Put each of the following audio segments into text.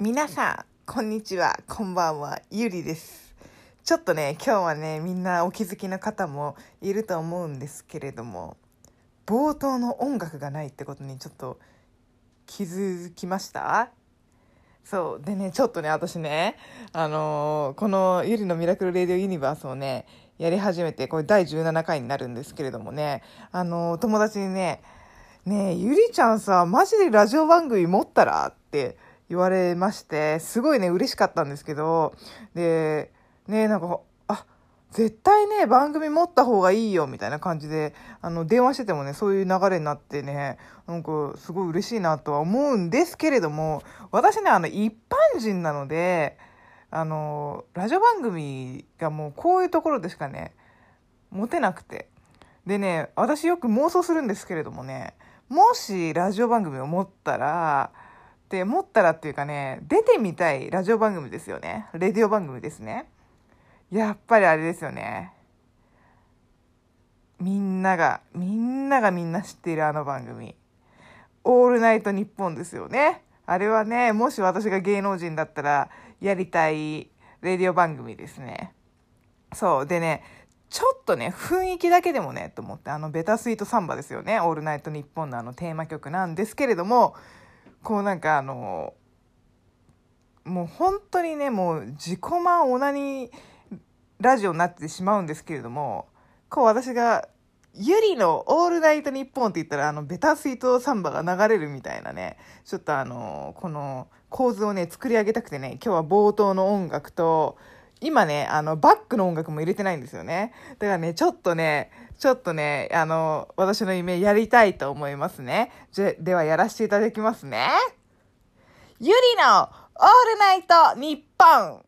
皆さん、こんにちは、こんばんは、ゆりです。ちょっとね、今日はね、みんなお気づきの方もいると思うんですけれども、冒頭の音楽がないってことにちょっと気づきました？そう。でね、ちょっとね、私ね、あのーこのゆりのミラクルレディオユニバースをね、やり始めて、これ第17回になるんですけれどもね、あのー友達にね、ねえ、ゆりちゃんさ、マジでラジオ番組持ったら？って言われまして、すごいね、嬉しかったんですけど、で、ね、なんか、あ、絶対ね、番組持った方がいいよ、みたいな感じで、あの、電話しててもね、そういう流れになってね、なんか、すごい嬉しいなとは思うんですけれども、私ね、あの、一般人なので、あの、ラジオ番組がもうこういうところでしかね、持てなくて。でね、私よく妄想するんですけれどもね、もしラジオ番組を持ったら、で、持ったらっていうかね、出てみたいラジオ番組ですよね。レディオ番組ですね。やっぱりあれですよね。みんなが、みんながみんな知っているあの番組。オールナイトニッポンですよね。あれはね、もし私が芸能人だったらやりたいレディオ番組ですね。そう。でね、ちょっとね、雰囲気だけでもね、と思って、あの、ベタスイートサンバですよね。オールナイトニッポンのあのテーマ曲なんですけれども、こうなんかあの、もう本当にね、もう自己満オナニーラジオになってしまうんですけれども、こう私が、ゆりのオールナイトニッポンって言ったら、あの、ベタスイートサンバが流れるみたいなね、ちょっとあの、この構図をね、作り上げたくてね、今日は冒頭の音楽と、今ね、あの、バックの音楽も入れてないんですよね。だからね、ちょっとね、ちょっとね、あの、私の夢やりたいと思いますね。じゃ、ではやらせていただきますね。ゆりのオールナイト日本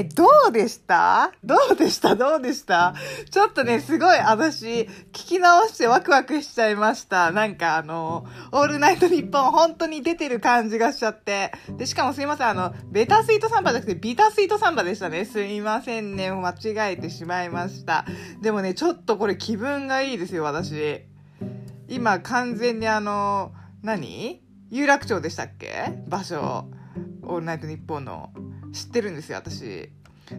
え、どうでした？どうでした？どうでした？ちょっとね、すごい私、聞き直してワクワクしちゃいました。なんかあの、オールナイトニッポン本当に出てる感じがしちゃって。で、しかもすいません、あの、ベタスイートサンバじゃなくてビタスイートサンバでしたね。すいませんね、間違えてしまいました。でもね、ちょっとこれ気分がいいですよ、私。今完全にあの、何？有楽町でしたっけ？場所。オールナイトニッポンの。知ってるんですよ、私。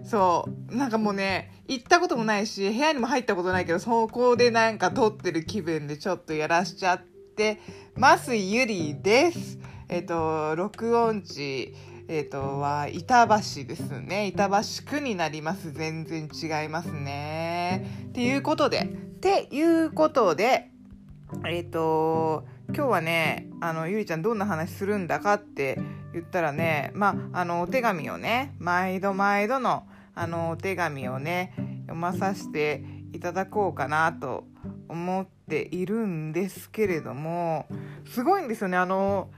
そう。なんかもうね、行ったこともないし、部屋にも入ったことないけど、そこでなんか撮ってる気分でちょっとやらしちゃってます、ゆりです。えっ、と、録音地、えっ、と、は、板橋ですね。板橋区になります。全然違いますね。っていうことで、っていうことで、えっ、と、今日はね、あの、ゆりちゃんどんな話するんだかって言ったらね、まあ、あの、お手紙をね、毎度毎度の、あの、お手紙をね、読まさせていただこうかなと思っているんですけれども、すごいんですよね、あの、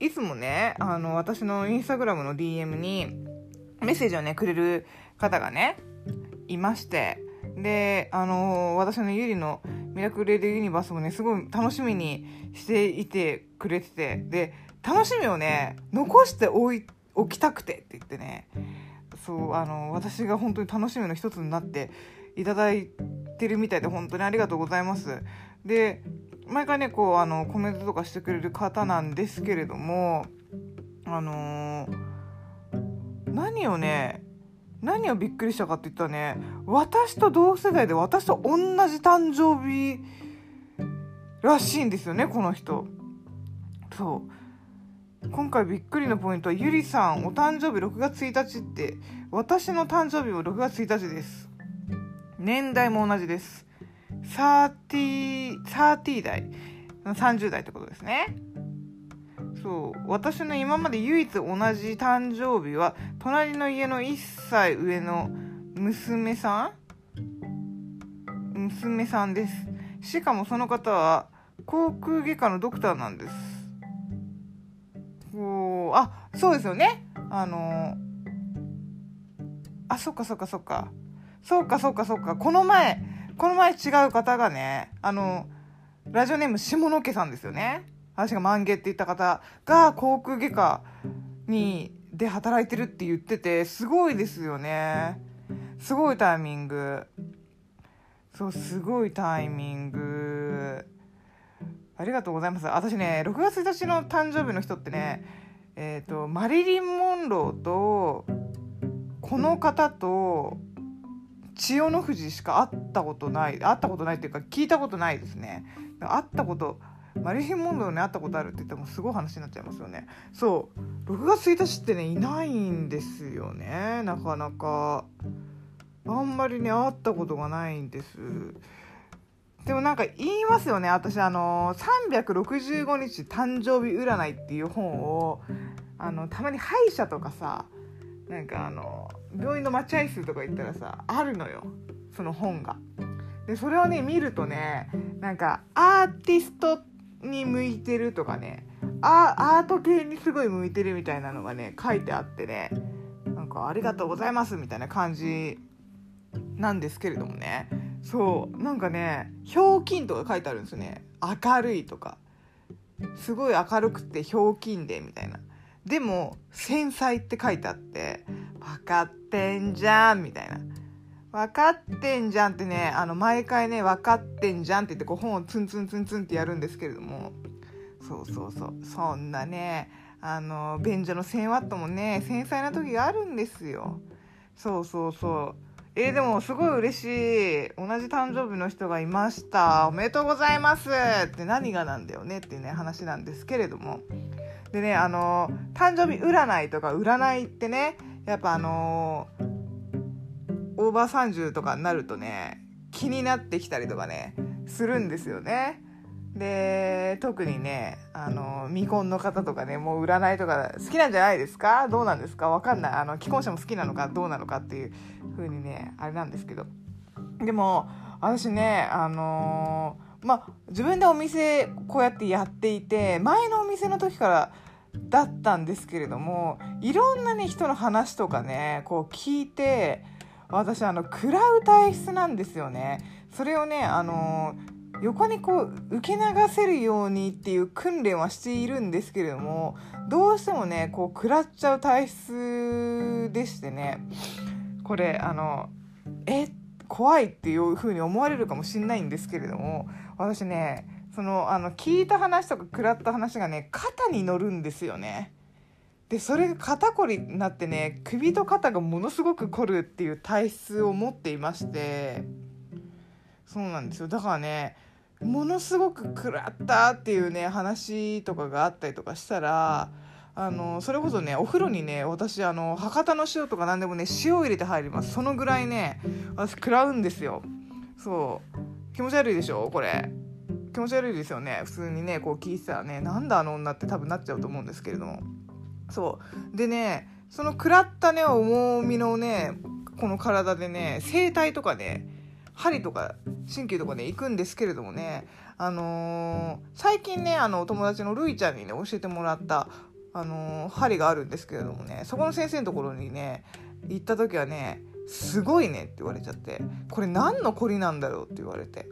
いつもね、あの、私のインスタグラムの DM にメッセージをね、くれる方がね、いまして、で、あの、私のゆりのミラクルレディユニバースもね、すごい楽しみにしていてくれてて、で、楽しみをね、残しておい、おきたくてって言ってね、そう、あの、私が本当に楽しみの一つになっていただいてるみたいで、本当にありがとうございます。で、毎回ね、こう、あの、コメントとかしてくれる方なんですけれども、あのー何をね、何をびっくりしたかって言ったらね、私と同世代で私と同じ誕生日らしいんですよね、この人。そう。今回びっくりのポイントは、ゆりさん、お誕生日6月1日って、私の誕生日も6月1日です。年代も同じです。30、30代。30代ってことですね。そう。私の今まで唯一同じ誕生日は、隣の家の1歳上の娘さん？娘さんです。しかもその方は、航空外科のドクターなんです。こう、あ、そうですよね。あの、あ、そっかそっかそっか。そうかそうかそうか。この前、この前違う方がね、あの、ラジオネーム下野家さんですよね。私が万華って言った方が航空外科に、で働いてるって言ってて、すごいですよね。すごいタイミング。そうすごいタイミングありがとうございます。私ね6月1日の誕生日の人ってねえっ、ー、とマリリン・モンローとこの方と千代の富士しか会ったことない会ったことないっていうか聞いたことないですね。会ったことマリリン・モンローに会ったことあるって言ってもすごい話になっちゃいますよね。そう6月1日ってねいないんですよね。なかなか。あんまりね会ったことがないんですでもなんか言いますよね。私あの365日誕生日占いっていう本をあのたまに歯医者とかさなんかあの病院の待合室とか行ったらさあるのよ。その本が。でそれをね見るとねなんかアーティストに向いてるとかねアート系にすごい向いてるみたいなのがね書いてあってねなんか「ありがとうございます」みたいな感じなんですけれどもね。そうなんかね「ひょうきん」とか書いてあるんですね。明るいとか。すごい明るくてひょうきんでみたいな。でも繊細って書いてあって分かってんじゃんみたいな。分かってんじゃんってねあの毎回ね分かってんじゃんって言ってこう本をツンツンツンツンってやるんですけれども。そうそうそう。そんなねあの便所の1000ワットもね繊細な時があるんですよ。そうそうそう。えー、でもすごい嬉しい。同じ誕生日の人がいました。おめでとうございます。って何がなんだよねっていうね話なんですけれども。でねあの誕生日占いとか占いってねやっぱあのオーバー30とかになるとね気になってきたりとかねするんですよね。で特にねあの未婚の方とかねもう占いとか好きなんじゃないですか？どうなんですか？わかんない。あの既婚者も好きなのかどうなのかっていう風にねあれなんですけど。でも私ねあのー、まあ自分でお店こうやってやっていて前のお店の時からだったんですけれどもいろんなね人の話とかねこう聞いて私あの食らう体質なんですよね。それをねあの横にこう受け流せるようにっていう訓練はしているんですけれどもどうしてもねこう食らっちゃう体質でしてねこれあのえ怖いっていう風に思われるかもしれないんですけれども私ねそのあの聞いた話とか食らった話がね肩に乗るんですよね。でそれが肩こりになってね首と肩がものすごく凝るっていう体質を持っていましてそうなんですよだからねものすごく食らったっていうね話とかがあったりとかしたらあのそれこそねお風呂にね私あの博多の塩とか何でもね塩を入れて入ります。そのぐらいね私食らうんですよ。そう。気持ち悪いでしょ？これ。気持ち悪いですよね。普通にねこう聞いてたらねなんだあの女って多分なっちゃうと思うんですけれども。そう。でねその食らったね重みのねこの体でね整体とかね針とか鍼灸とかね行くんですけれどもねあのー、最近ねあのお友達のるいちゃんにね教えてもらったあのー、針があるんですけれどもねそこの先生のところにね行った時はねすごいねって言われちゃってこれ何の凝りなんだろうって言われて。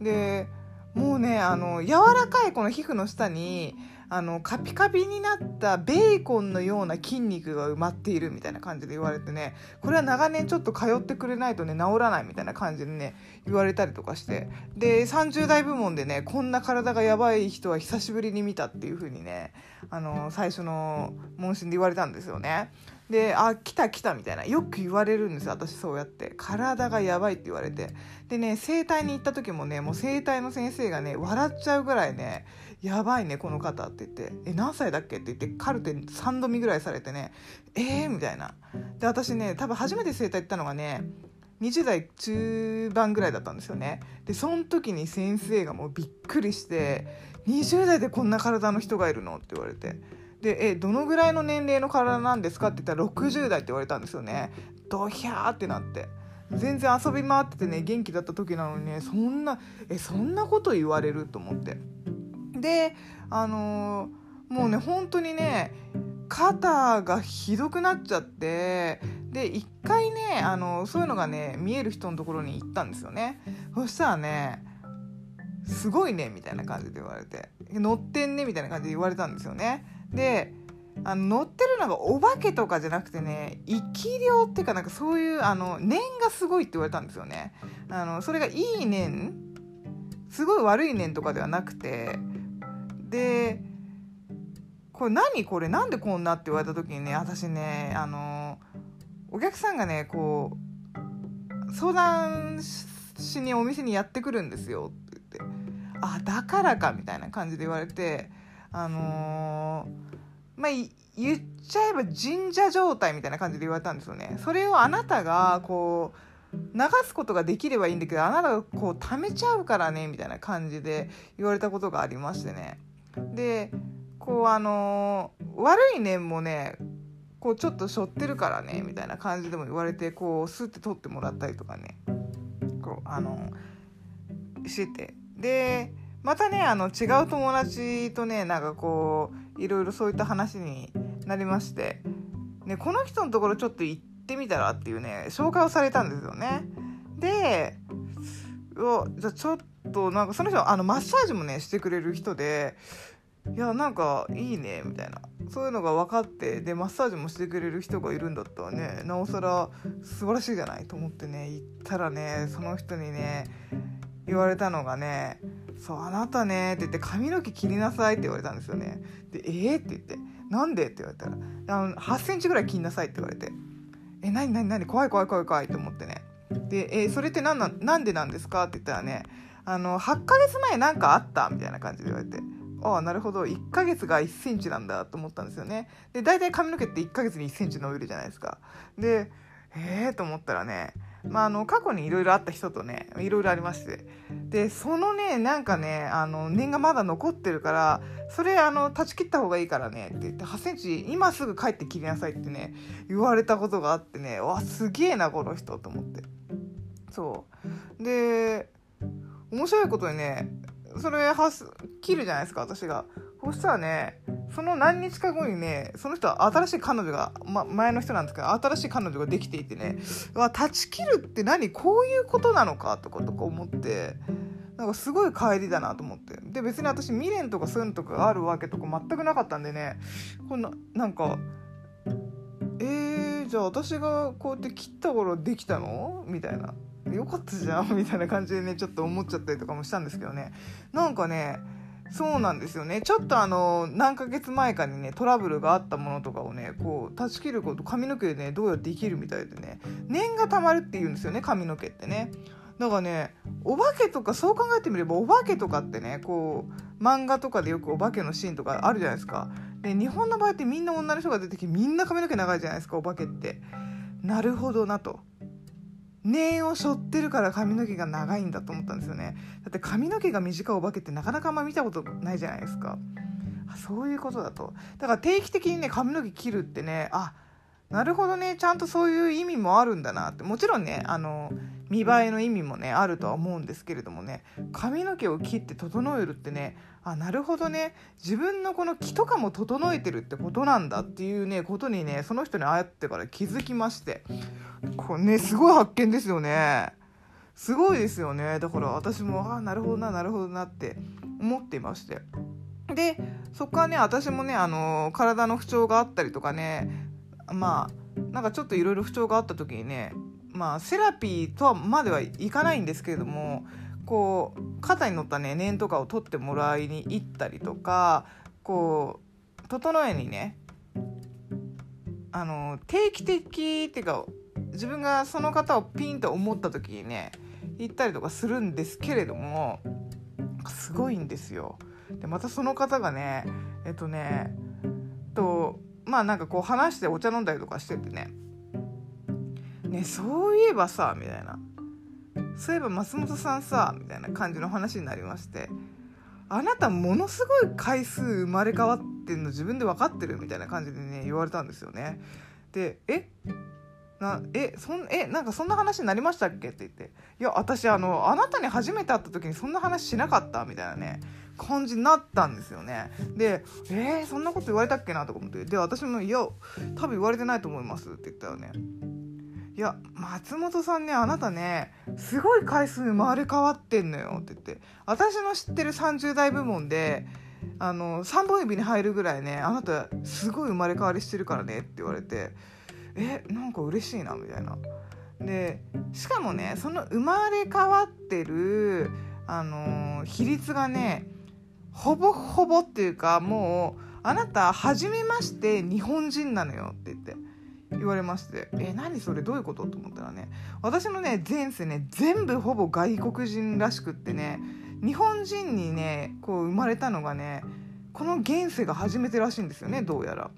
でもうねあの柔らかいこの皮膚の下にあのカピカピになったベーコンのような筋肉が埋まっているみたいな感じで言われてねこれは長年ちょっと通ってくれないとね治らないみたいな感じでね言われたりとかしてで30代部門でねこんな体がやばい人は久しぶりに見たっていう風にねあの最初の問診で言われたんですよね。で「あ来た来た」みたいなよく言われるんですよ私そうやって体がやばいって言われてでね整体に行った時もねもう整体の先生がね笑っちゃうぐらいね「やばいねこの方」って言って「え何歳だっけ?」って言ってカルテ3度見ぐらいされてね「えー?」みたいなで私ね多分初めて整体行ったのがね20代中盤ぐらいだったんですよねでその時に先生がもうびっくりして「20代でこんな体の人がいるの?」って言われて。でえどのぐらいの年齢の体なんですかって言ったら60代って言われたんですよね。ドヒャーってなって。全然遊び回っててね元気だった時なのにねそんなえそんなこと言われると思って。であのー、もうね本当にね肩がひどくなっちゃってで一回ねあのそういうのがね見える人のところに行ったんですよね。そしたらねすごいねみたいな感じで言われて。乗ってんねみたいな感じで言われたんですよね。であの乗ってるのがお化けとかじゃなくてね生き量っていうかなんかそういうあの念がすごいって言われたんですよね。あのそれがいい念すごい悪い念とかではなくてでこれ何これ？なんでこんなって言われた時にね私ねあのお客さんがねこう相談しにお店にやってくるんですよって言ってあだからかみたいな感じで言われてあのーまあ、言っちゃえば神社状態みたいな感じで言われたんですよね。それをあなたがこう流すことができればいいんだけどあなたがこう貯めちゃうからねみたいな感じで言われたことがありましてね。でこうあのー、悪い念もねこうちょっと背負ってるからねみたいな感じでも言われてこうスッて取ってもらったりとかねこうあのー、しててでまたねあの違う友達とねなんかこういろいろそういった話になりまして、ね、この人のところちょっと行ってみたらっていうね紹介をされたんですよね。でじゃあちょっとなんかその人あのマッサージもねしてくれる人でいやなんかいいねみたいなそういうのが分かってでマッサージもしてくれる人がいるんだったらねなおさら素晴らしいじゃないと思ってね行ったらねその人にね言われたのがねそう、あなたね、って言って、髪の毛切りなさいって言われたんですよね。で、えー、って言って、なんでって言われたら、あの8センチぐらい切りなさいって言われて、え、なになになに怖い怖い怖い怖いって思ってね。で、えー、それって何ななんでなんですかって言ったらね、あの、8ヶ月前なんかあったみたいな感じで言われて、ああ、なるほど、1ヶ月が1センチなんだと思ったんですよね。で、大体髪の毛って1ヶ月に1センチ伸びるじゃないですか。で、えーと思ったらね、まあ、あの過去にいろいろあった人とねいろいろありまして。でそのねなんかねあの念がまだ残ってるからそれあの断ち切った方がいいからねって言って8センチ今すぐ帰って切りなさいってね言われたことがあってねわすげえなこの人と思って。そう。で面白いことにねそれ切るじゃないですか私が。そしたらねその何日か後にねその人は新しい彼女が、ま、前の人なんですけど新しい彼女ができていてねわ断ち切るって何？こういうことなのかとかとか思ってなんかすごい帰りだなと思って。で別に私未練とかそういうのとかがあるわけとか全くなかったんでねこんななんかえー、じゃあ私がこうやって切った頃できたの？みたいな。よかったじゃん？みたいな感じでねちょっと思っちゃったりとかもしたんですけどね。なんかねそうなんですよね。ちょっとあの何ヶ月前かにねトラブルがあったものとかをねこう断ち切ること髪の毛でねどうやってできるみたいでね念がたまるって言うんですよね髪の毛ってね。だからねお化けとかそう考えてみればお化けとかってねこう漫画とかでよくお化けのシーンとかあるじゃないですか。で日本の場合ってみんな女の人が出てきてみんな髪の毛長いじゃないですかお化けって。なるほどなと。念を背負ってるから髪の毛が長いんだと思ったんですよね。だって髪の毛が短いお化けってなかなかあんま見たことないじゃないですか。そういうことだと。だから定期的にね髪の毛切るってねあなるほどねちゃんとそういう意味もあるんだなって。もちろんねあの見栄えの意味もねあるとは思うんですけれどもね髪の毛を切って整えるってねあなるほどね。自分のこの気とかも整えてるってことなんだっていうねことにねその人に会ってから気づきましてこれねすごい発見ですよね。すごいですよね。だから私もあなるほどななるほどなって思っていまして。でそこからね私もねあの体の不調があったりとかねまあなんかちょっといろいろ不調があった時にねまあセラピーとはまではいかないんですけれどもこう肩に乗ったね念とかを取ってもらいに行ったりとかこう整えにねあの定期的っていうか自分がその方をピンと思った時にね行ったりとかするんですけれどもすごいんですよ。でまたその方がねえっとねとまあなんかこう話してお茶飲んだりとかしててねねそういえばさみたいなそういえば松本さんさみたいな感じの話になりましてあなたものすごい回数生まれ変わってんの自分で分かってるみたいな感じでね言われたんですよね。でえなえそんえなんかそんな話になりましたっけ?」って言って「いや私あのあなたに初めて会った時にそんな話しなかった」みたいなね感じになったんですよねで「えー、そんなこと言われたっけな?」とか思ってで私も「いや多分言われてないと思います」って言ったらねいや松本さんねあなたねすごい回数生まれ変わってんのよって言って。私の知ってる30代部門であの3本指に入るぐらいねあなたすごい生まれ変わりしてるからねって言われて。えなんか嬉しいなみたいな。でしかもねその生まれ変わってる、あの比率がねほぼほぼっていうかもうあなた初めまして日本人なのよって言って。言われましてえ何それどういうこと？と思ったらね私のね前世ね全部ほぼ外国人らしくってね日本人にねこう生まれたのがねこの現世が初めてらしいんですよねどうやら。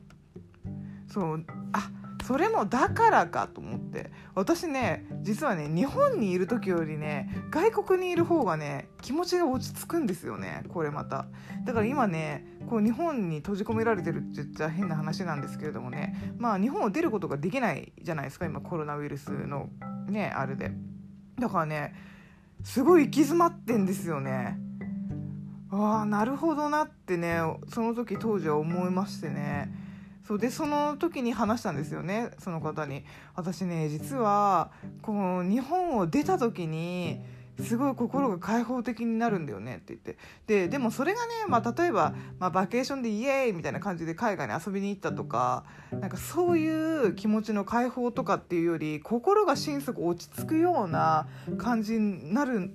そうあそれもだからかと思って。私ね実はね日本にいる時よりね外国にいる方がね気持ちが落ち着くんですよね。これまた。だから今ねこう日本に閉じ込められてるって言っちゃ変な話なんですけれどもね。まあ日本を出ることができないじゃないですか今コロナウイルスのねあれで。だからねすごい行き詰まってんですよね。ああなるほどなってねその時当時は思いましてね。そうでその時に話したんですよねその方に。私ね実はこの日本を出た時にすごい心が開放的になるんだよねって言って。ででもそれがね、まあ、例えば、まあ、バケーションでイエーイみたいな感じで海外に遊びに行ったとかなんかそういう気持ちの解放とかっていうより心が心底落ち着くような感じになる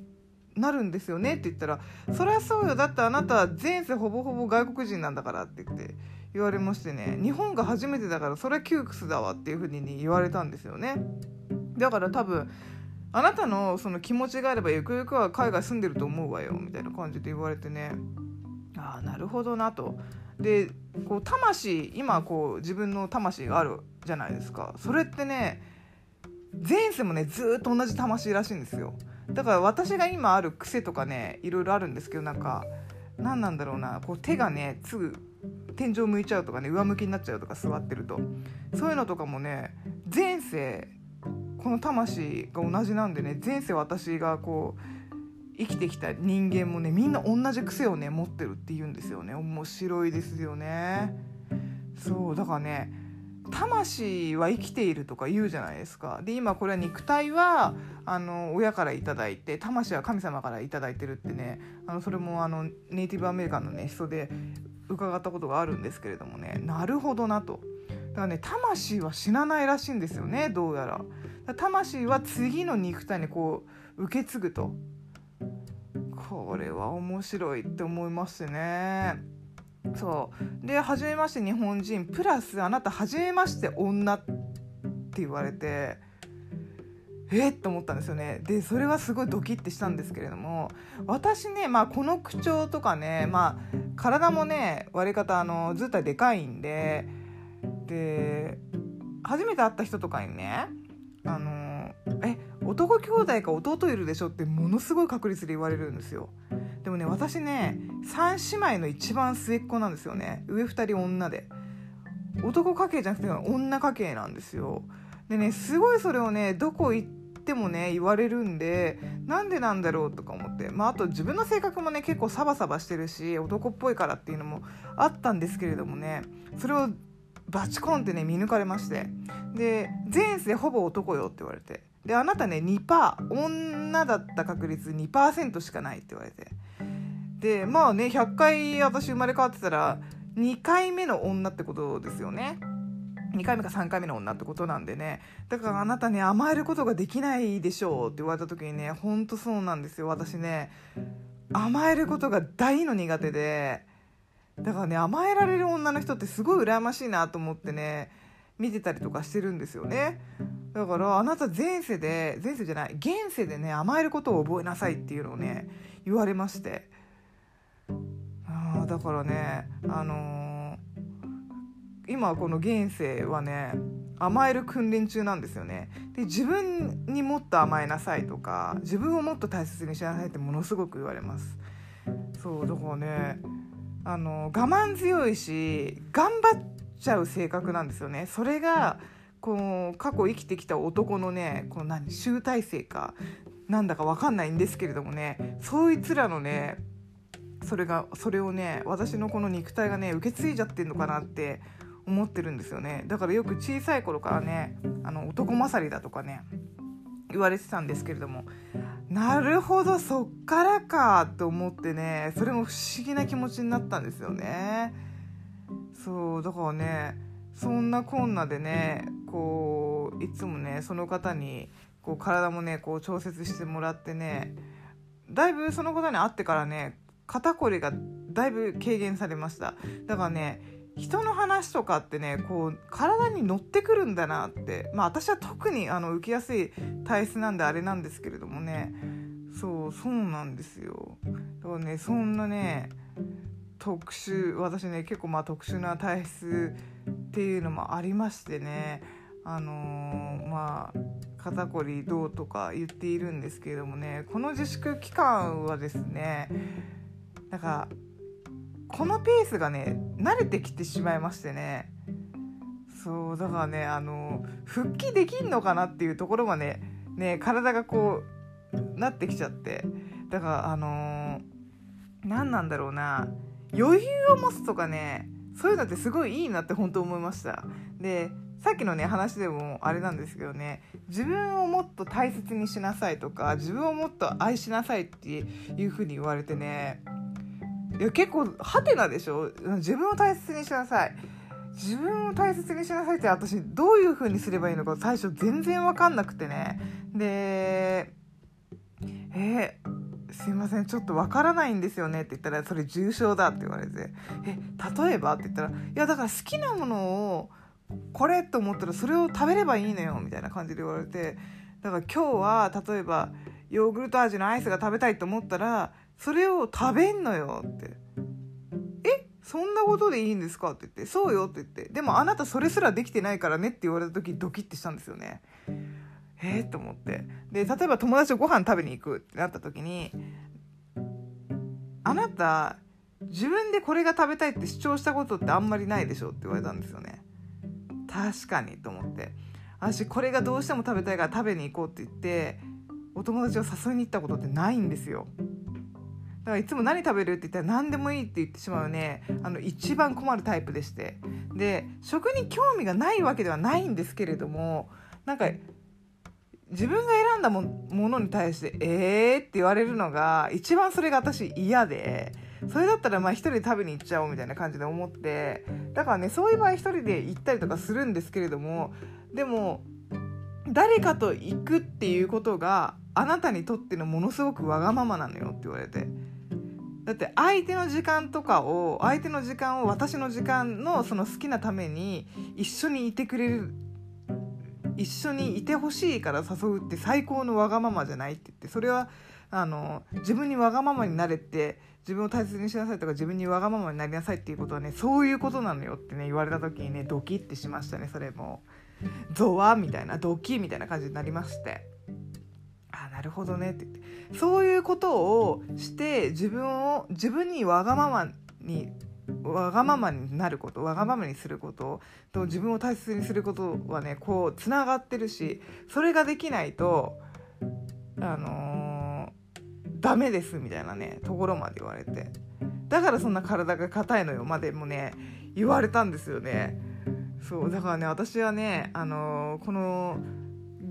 なるんですよねって言ったら「そりゃそうよ。だってあなた前世ほぼほぼ外国人なんだから」って言って。言われましてね日本が初めてだからそれは窮屈だわっていうふうに言われたんですよね。だから多分あなたのその気持ちがあればゆくゆくは海外住んでると思うわよみたいな感じで言われてね。ああなるほどなと。でこう魂今こう自分の魂があるじゃないですか。それってね前世もねずっと同じ魂らしいんですよ。だから私が今ある癖とかねいろいろあるんですけどなんか何なんだろうな。こう手がねすぐ天井向いちゃうとかね上向きになっちゃうとか座ってると。そういうのとかもね前世この魂が同じなんでね前世私がこう生きてきた人間もねみんな同じ癖をね持ってるって言うんですよね。面白いですよね。そうだからね魂は生きているとか言うじゃないですか。で今これは肉体はあの親から頂いて魂は神様から頂いてるってねあのそれもあのネイティブアメリカンのね人で伺ったことがあるんですけれどもね。なるほどなと。だからね魂は死なないらしいんですよねどうやら。魂は次の肉体にこう受け継ぐと。これは面白いって思いますね。そう。で初めまして日本人プラスあなた初めまして女って言われて。えっと思ったんですよね。でそれはすごいドキッてしたんですけれども私ね、まあ、この口調とかね、まあ、体もね割り方あのずっとでかいんでで初めて会った人とかにねあのえ男兄弟か弟いるでしょってものすごい確率で言われるんですよ。でもね私ね3姉妹の一番末っ子なんですよね。上2人女で。男家系じゃなくて女家系なんですよ。でねすごいそれをねどこ行っててもね言われるんでなんでなんだろうとか思って、まあ、あと自分の性格もね結構サバサバしてるし男っぽいからっていうのもあったんですけれどもねそれをバチコンってね見抜かれまして。で前世ほぼ男よって言われて。であなたね2%女だった確率2%しかないって言われて。でまあね100回私生まれ変わってたら2回目の女ってことですよね。2回目か3回目の女ってことなんでね。だからあなたね甘えることができないでしょうって言われた時にねほん。とそうなんですよ。私ね甘えることが大の苦手で。だからね甘えられる女の人ってすごい羨ましいなと思ってね見てたりとかしてるんですよね。だからあなた前世で前世じゃない現世でね甘えることを覚えなさいっていうのをね言われまして。あだからねあのー今この現世はね甘える訓練中なんですよね。で自分にもっと甘えなさいとか自分をもっと大切にしなさいってものすごく言われます。そうだからねあの我慢強いし頑張っちゃう性格なんですよね。それがこの過去生きてきた男のねこの何集大成かなんだか分かんないんですけれどもねそいつらのねそれがそれをね私のこの肉体がね受け継いじゃってんのかなって思ってるんですよね。だからよく小さい頃からねあの男勝りだとかね言われてたんですけれどもなるほどそっからかと思ってねそれも不思議な気持ちになったんですよね。そうだからねそんなこんなでねこういつもねその方にこう体もねこう調節してもらってねだいぶその方に会ってからね肩こりがだいぶ軽減されました。だからね人の話とかってねこう体に乗ってくるんだなって。まあ私は特にあの受けやすい体質なんであれなんですけれどもね。そうそうなんですよ。だからねそんなね特殊私ね結構まあ特殊な体質っていうのもありましてね。あのー、まあ肩こりどうとか言っているんですけれどもね。この自粛期間はですねなんかこのペースがね慣れてきてしまいましてね。そうだからねあの復帰できんのかなっていうところがねね体がこうなってきちゃって。だからあの、何なんだろうな。余裕を持つとかねそういうのってすごいいいなって本当思いました。でさっきのね話でもあれなんですけどね自分をもっと大切にしなさいとか自分をもっと愛しなさいっていう風に言われてねいや結構ハテナでしょ？自分を大切にしなさい。自分を大切にしなさいって私どういう風にすればいいのか最初全然分かんなくてね。でえー、すいませんちょっと分からないんですよね？って言ったらそれ重症だって言われて。え例えばって言ったらいやだから好きなものをこれと思ったらそれを食べればいいのよみたいな感じで言われて。だから今日は例えばヨーグルト味のアイスが食べたいと思ったらそれを食べんのよって。え？そんなことでいいんですか？って言って。そうよって言って。でもあなたそれすらできてないからねって言われた時ドキッてしたんですよね。えー、と思って。で例えば友達とご飯食べに行くってなった時にあなた自分でこれが食べたいって主張したことってあんまりないでしょって言われたんですよね。確かにと思って。私これがどうしても食べたいから食べに行こうって言ってお友達を誘いに行ったことってないんですよだからいつも何食べるって言ったら何でもいいって言ってしまうねあの一番困るタイプでしてで食に興味がないわけではないんですけれどもなんか自分が選んだものに対して「えー?」って言われるのが一番それが私嫌でそれだったらまあ一人で食べに行っちゃおうみたいな感じで思ってだからねそういう場合一人で行ったりとかするんですけれどもでも誰かと行くっていうことがあなたにとってのものすごくわがままなのよって言われて。だって相手の時間とかを相手の時間を私の時間のその好きなために一緒にいてくれる一緒にいてほしいから誘うって最高のわがままじゃないって言ってそれはあの自分にわがままになれって自分を大切にしなさいとか自分にわがままになりなさいっていうことはねそういうことなのよってね言われた時にねドキッてしましたねそれも。ゾワみたいなドキみたいな感じになりまして。なるほどね。って言ってそういうことをして自分を自分にわがままにわがままになることわがままにすることと自分を大切にすることはねこうつながってるしそれができないとあのー、ダメですみたいなねところまで言われて。だからそんな体が硬いのよ。までもね言われたんですよね。そうだからね私はねあのー、この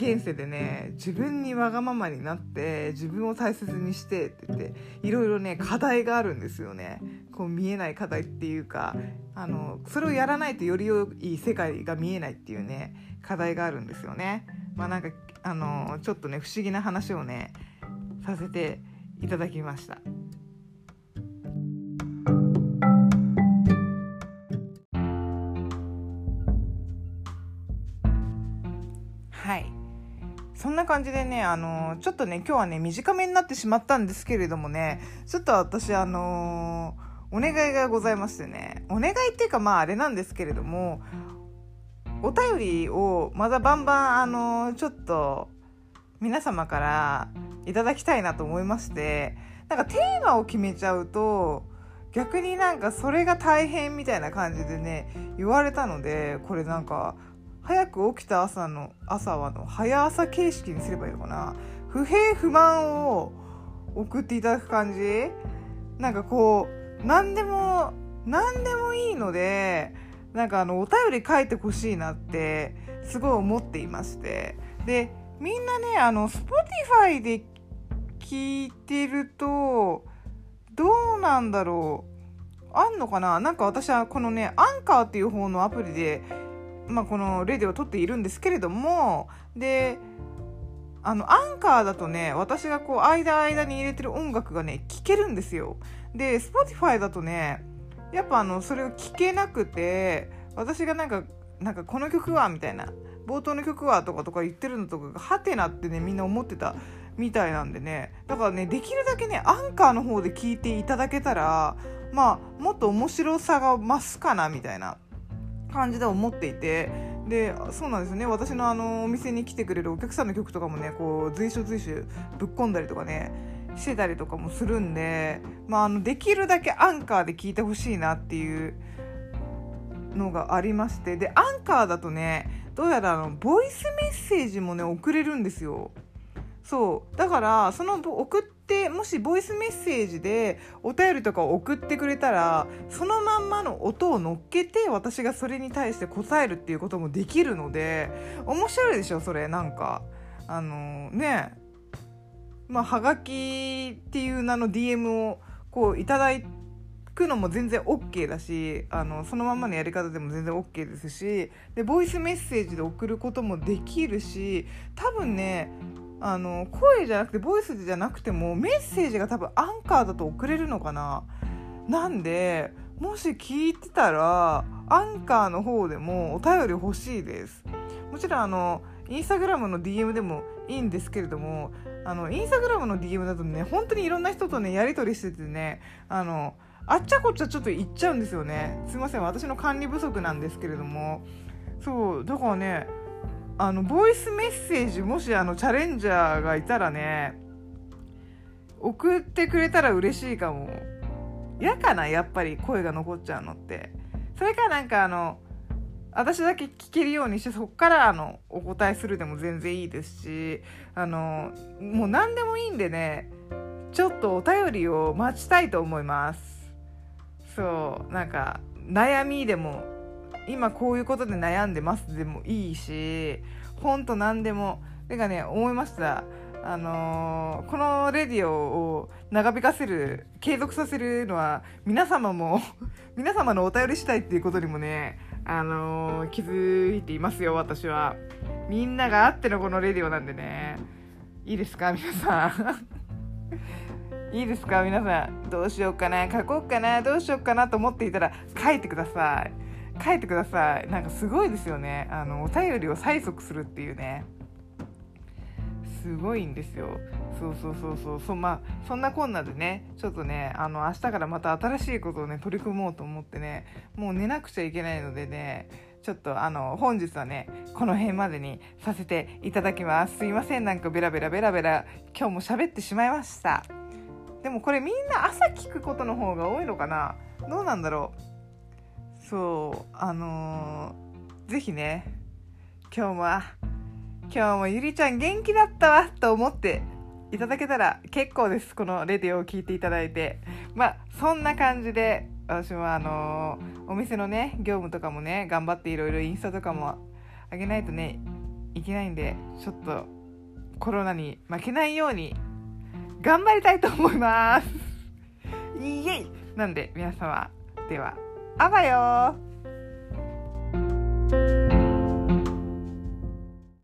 現世でね自分にわがままになって自分を大切にしてって言っていろいろね課題があるんですよね。こう見えない課題っていうかあのそれをやらないとより良い世界が見えないっていうね課題があるんですよね。まあなんかあのちょっとね不思議な話をねさせていただきました。はい。そんな感じでね、あの、ちょっとね、今日はね、短めになってしまったんですけれどもね、ちょっと私、あのー、お願いがございましてね、お願いっていうか、まあ、あれなんですけれども、お便りをまだバンバン、あのー、ちょっと、皆様からいただきたいなと思いまして、なんかテーマを決めちゃうと、逆になんかそれが大変みたいな感じでね、言われたので、これなんか、早く起きた朝の朝はの早朝形式にすればいいのかな？不平不満を送っていただく感じ？なんかこう何でも何でもいいのでなんかあのお便り書いてほしいなってすごい思っていまして。でみんなねあの Spotify で聞いてるとどうなんだろう？あんのかな？なんか私はこのねアンカーっていう方のアプリで、まあ、このレディを撮っているんですけれどもであのアンカーだとね私がこう間間に入れてる音楽がね聴けるんですよ。で Spotify だとねやっぱあのそれを聴けなくて私がなんかなんかこの曲はみたいな冒頭の曲はとかとか言ってるのとかがハテナってねみんな思ってたみたいなんでね。だからねできるだけねアンカーの方で聞いていただけたらまあもっと面白さが増すかなみたいな。感じで思っていてでそうなんですよね。私のあのお店に来てくれるお客さんの曲とかもねこう随所随所ぶっ込んだりとかねしてたりとかもするんで、まあ、あのできるだけアンカーで聞いてほしいなっていうのがありましてでアンカーだとねどうやらあのボイスメッセージもね送れるんですよ。そう。だからその送ってもしボイスメッセージでお便りとかを送ってくれたらそのまんまの音を乗っけて私がそれに対して答えるっていうこともできるので面白いでしょそれ。なんかあのね。まあはがきっていう名の DM をこういただいくのも全然 OK だしあのそのままのやり方でも全然 OK ですしでボイスメッセージで送ることもできるし多分ねあの声じゃなくてボイスじゃなくてもメッセージが多分アンカーだと送れるのかな。なんでもし聞いてたらアンカーの方でもお便り欲しいです。もちろんあのインスタグラムの DM でもいいんですけれどもあのインスタグラムの DM だとね本当にいろんな人とねやり取りしててねあのあっちゃこっちゃちょっと行っちゃうんですよね。すいません私の管理不足なんですけれども。そうだからねあのボイスメッセージもしあのチャレンジャーがいたらね送ってくれたら嬉しいかも。嫌かなやっぱり声が残っちゃうのって。それかなんかあの私だけ聞けるようにしてそこからあのお答えするでも全然いいですしあのもう何でもいいんでねちょっとお便りを待ちたいと思います。そうなんか悩みでも今こういうことで悩んでますでもいいしほんと何でもてかね思いました。あのー、このレディオを長引かせる継続させるのは皆様も 皆様のお便りしたいっていうことにもねあのー、気づいていますよ私は。みんながあってのこのレディオなんでね。いいですか皆さん。いいですか皆さん。どうしようかな書こうかなどうしようかなと思っていたら書いてください。書いてください。なんかすごいですよね。あのお便りを催促するっていうね。すごいんですよ。そうそうそうそう。そ,、まあ、そんなこんなでねちょっとねあの明日からまた新しいことをね取り組もうと思ってねもう寝なくちゃいけないのでねちょっとあの本日はねこの辺までにさせていただきます。すいません。なんかベラベラベラベラ今日も喋ってしまいました。でもこれみんな朝聞くことの方が多いのかな？どうなんだろう？そうあのー、ぜひね今日は今日もゆりちゃん元気だったわと思っていただけたら結構ですこのレディオを聞いていただいて。まあそんな感じで私もあのー、お店のね業務とかもね頑張っていろいろインスタとかもあげないとねいけないんでちょっとコロナに負けないように頑張りたいと思います。イエイ！なんで皆様では。あばよ